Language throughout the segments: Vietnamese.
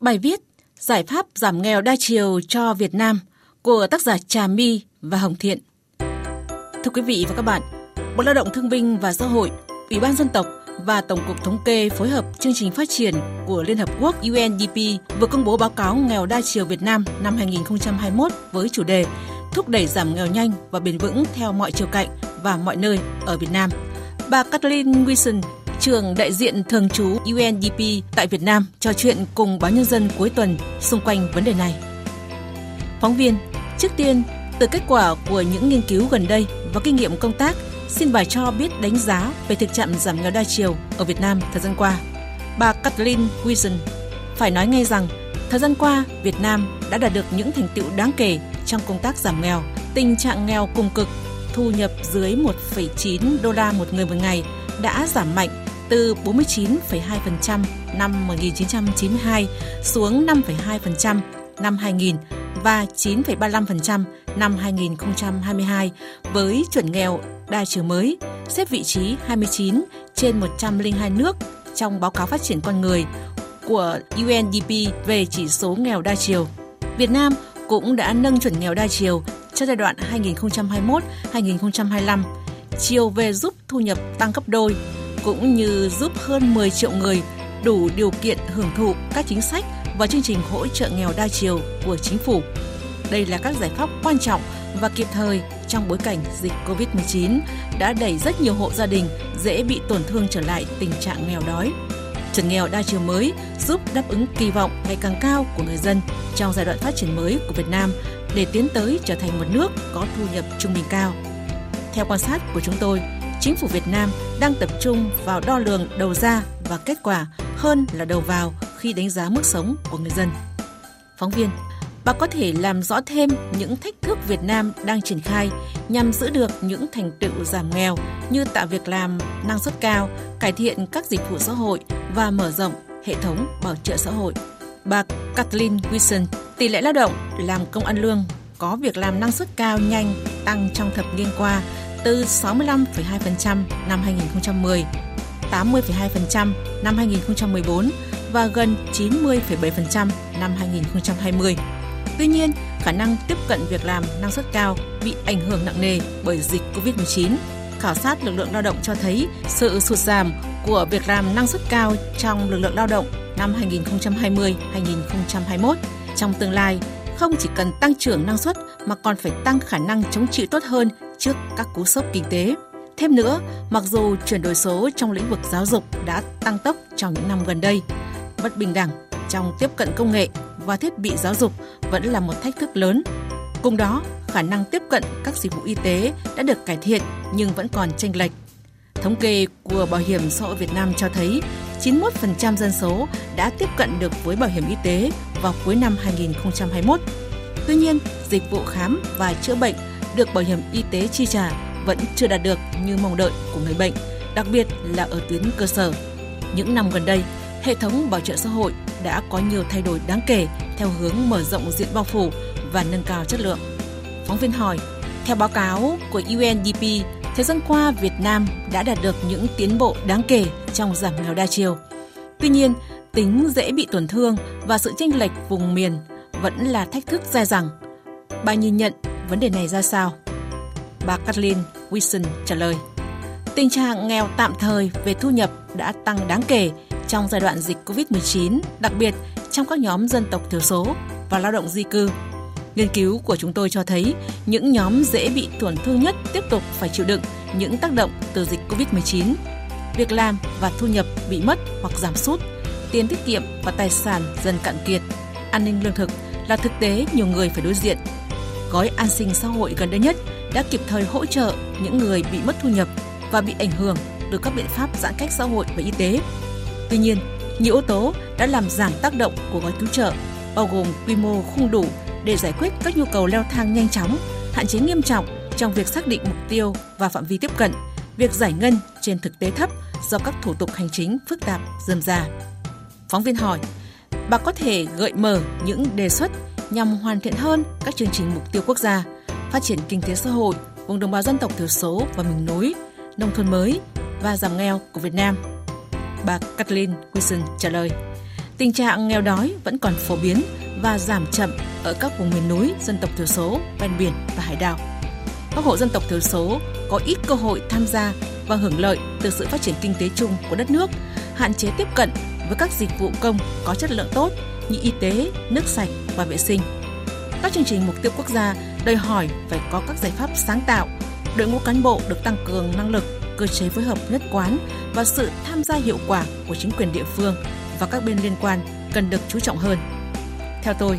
Bài viết Giải pháp giảm nghèo đa chiều cho Việt Nam của tác giả Trà My và Hồng Thiện. Thưa quý vị và các bạn, Bộ Lao động Thương binh và Xã hội, Ủy ban dân tộc và Tổng cục Thống kê phối hợp chương trình phát triển của Liên Hợp Quốc UNDP vừa công bố báo cáo nghèo đa chiều Việt Nam năm 2021 với chủ đề thúc đẩy giảm nghèo nhanh và bền vững theo mọi chiều cạnh và mọi nơi ở Việt Nam. Bà Kathleen Wilson, trưởng đại diện thường trú UNDP tại Việt Nam trò chuyện cùng báo nhân dân cuối tuần xung quanh vấn đề này. Phóng viên, trước tiên, từ kết quả của những nghiên cứu gần đây và kinh nghiệm công tác, xin bà cho biết đánh giá về thực trạng giảm nghèo đa chiều ở Việt Nam thời gian qua. Bà Kathleen Wilson phải nói ngay rằng, thời gian qua, Việt Nam đã đạt được những thành tựu đáng kể trong công tác giảm nghèo. Tình trạng nghèo cùng cực, thu nhập dưới 1,9 đô la một người một ngày đã giảm mạnh từ 49,2% năm 1992 xuống 5,2% năm 2000 và 9,35% năm 2022 với chuẩn nghèo đa chiều mới, xếp vị trí 29 trên 102 nước trong báo cáo phát triển con người của UNDP về chỉ số nghèo đa chiều. Việt Nam cũng đã nâng chuẩn nghèo đa chiều cho giai đoạn 2021-2025, chiều về giúp thu nhập tăng gấp đôi, cũng như giúp hơn 10 triệu người đủ điều kiện hưởng thụ các chính sách và chương trình hỗ trợ nghèo đa chiều của chính phủ. Đây là các giải pháp quan trọng và kịp thời trong bối cảnh dịch COVID-19 đã đẩy rất nhiều hộ gia đình dễ bị tổn thương trở lại tình trạng nghèo đói. Chuẩn nghèo đa chiều mới giúp đáp ứng kỳ vọng ngày càng cao của người dân trong giai đoạn phát triển mới của Việt Nam để tiến tới trở thành một nước có thu nhập trung bình cao. Theo quan sát của chúng tôi, chính phủ Việt Nam đang tập trung vào đo lường đầu ra và kết quả hơn là đầu vào khi đánh giá mức sống của người dân. Phóng viên, bà có thể làm rõ thêm những thách thức Việt Nam đang triển khai nhằm giữ được những thành tựu giảm nghèo như tạo việc làm năng suất cao, cải thiện các dịch vụ xã hội và mở rộng hệ thống bảo trợ xã hội. Bà Kathleen Wilson, tỷ lệ lao động làm công ăn lương có việc làm năng suất cao nhanh tăng trong thập niên qua từ 65,2% năm 2010, 80,2% năm 2014 và gần 90,7% năm 2020. Tuy nhiên, khả năng tiếp cận việc làm năng suất cao bị ảnh hưởng nặng nề bởi dịch COVID-19. Khảo sát lực lượng lao động cho thấy sự sụt giảm của việc làm năng suất cao trong lực lượng lao động năm 2020-2021. Trong tương lai, không chỉ cần tăng trưởng năng suất mà còn phải tăng khả năng chống chịu tốt hơn trước các cú sốc kinh tế. Thêm nữa, mặc dù chuyển đổi số trong lĩnh vực giáo dục đã tăng tốc trong những năm gần đây, bất bình đẳng trong tiếp cận công nghệ và thiết bị giáo dục vẫn là một thách thức lớn. Cùng đó, khả năng tiếp cận các dịch vụ y tế đã được cải thiện nhưng vẫn còn chênh lệch. Thống kê của Bảo hiểm xã hội Việt Nam cho thấy 91% dân số đã tiếp cận được với bảo hiểm y tế vào cuối năm 2021. Tuy nhiên, dịch vụ khám và chữa bệnh được bảo hiểm y tế chi trả vẫn chưa đạt được như mong đợi của người bệnh, đặc biệt là ở tuyến cơ sở. Những năm gần đây, hệ thống bảo trợ xã hội đã có nhiều thay đổi đáng kể theo hướng mở rộng diện bao phủ và nâng cao chất lượng. Phóng viên hỏi, theo báo cáo của UNDP, thời gian qua Việt Nam đã đạt được những tiến bộ đáng kể trong giảm nghèo đa chiều. Tuy nhiên, tính dễ bị tổn thương và sự chênh lệch vùng miền vẫn là thách thức dai dẳng. Bà nhìn nhận vấn đề này ra sao? Bà Kathleen Wilson trả lời. Tình trạng nghèo tạm thời về thu nhập đã tăng đáng kể trong giai đoạn dịch COVID-19, đặc biệt trong các nhóm dân tộc thiểu số và lao động di cư. Nghiên cứu của chúng tôi cho thấy những nhóm dễ bị tổn thương nhất tiếp tục phải chịu đựng những tác động từ dịch COVID-19. Việc làm và thu nhập bị mất hoặc giảm sút, tiền tiết kiệm và tài sản dần cạn kiệt, an ninh lương thực là thực tế nhiều người phải đối diện. Gói an sinh xã hội gần đây nhất đã kịp thời hỗ trợ những người bị mất thu nhập và bị ảnh hưởng từ các biện pháp giãn cách xã hội và y tế. Tuy nhiên, nhiều yếu tố đã làm giảm tác động của gói cứu trợ, bao gồm quy mô không đủ để giải quyết các nhu cầu leo thang nhanh chóng, hạn chế nghiêm trọng trong việc xác định mục tiêu và phạm vi tiếp cận, việc giải ngân trên thực tế thấp do các thủ tục hành chính phức tạp dườm già. Phóng viên hỏi, bà có thể gợi mở những đề xuất nhằm hoàn thiện hơn các chương trình mục tiêu quốc gia, phát triển kinh tế xã hội, vùng đồng bào dân tộc thiểu số và miền núi, nông thôn mới và giảm nghèo của Việt Nam. Bà Kathleen Wilson trả lời. Tình trạng nghèo đói vẫn còn phổ biến và giảm chậm ở các vùng miền núi, dân tộc thiểu số, ven biển và hải đảo. Các hộ dân tộc thiểu số có ít cơ hội tham gia và hưởng lợi từ sự phát triển kinh tế chung của đất nước, hạn chế tiếp cận với các dịch vụ công có chất lượng tốt như y tế, nước sạch và vệ sinh. Các chương trình mục tiêu quốc gia đòi hỏi phải có các giải pháp sáng tạo, đội ngũ cán bộ được tăng cường năng lực, cơ chế phối hợp nhất quán và sự tham gia hiệu quả của chính quyền địa phương và các bên liên quan cần được chú trọng hơn. Theo tôi,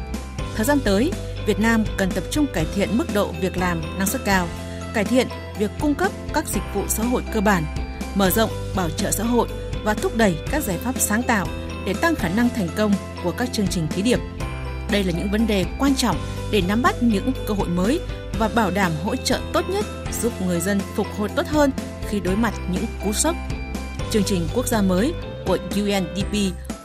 thời gian tới, Việt Nam cần tập trung cải thiện mức độ việc làm năng suất cao, cải thiện việc cung cấp các dịch vụ xã hội cơ bản, mở rộng bảo trợ xã hội và thúc đẩy các giải pháp sáng tạo để tăng khả năng thành công của các chương trình thí điểm. Đây là những vấn đề quan trọng để nắm bắt những cơ hội mới và bảo đảm hỗ trợ tốt nhất giúp người dân phục hồi tốt hơn khi đối mặt những cú sốc. Chương trình quốc gia mới của UNDP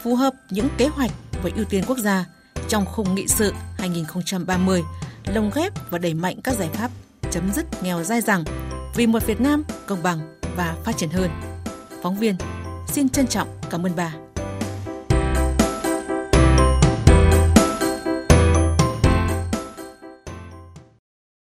phù hợp những kế hoạch và ưu tiên quốc gia trong khung nghị sự 2030, lồng ghép và đẩy mạnh các giải pháp chấm dứt nghèo dai dẳng vì một Việt Nam công bằng và phát triển hơn. Phóng viên, xin trân trọng cảm ơn bà.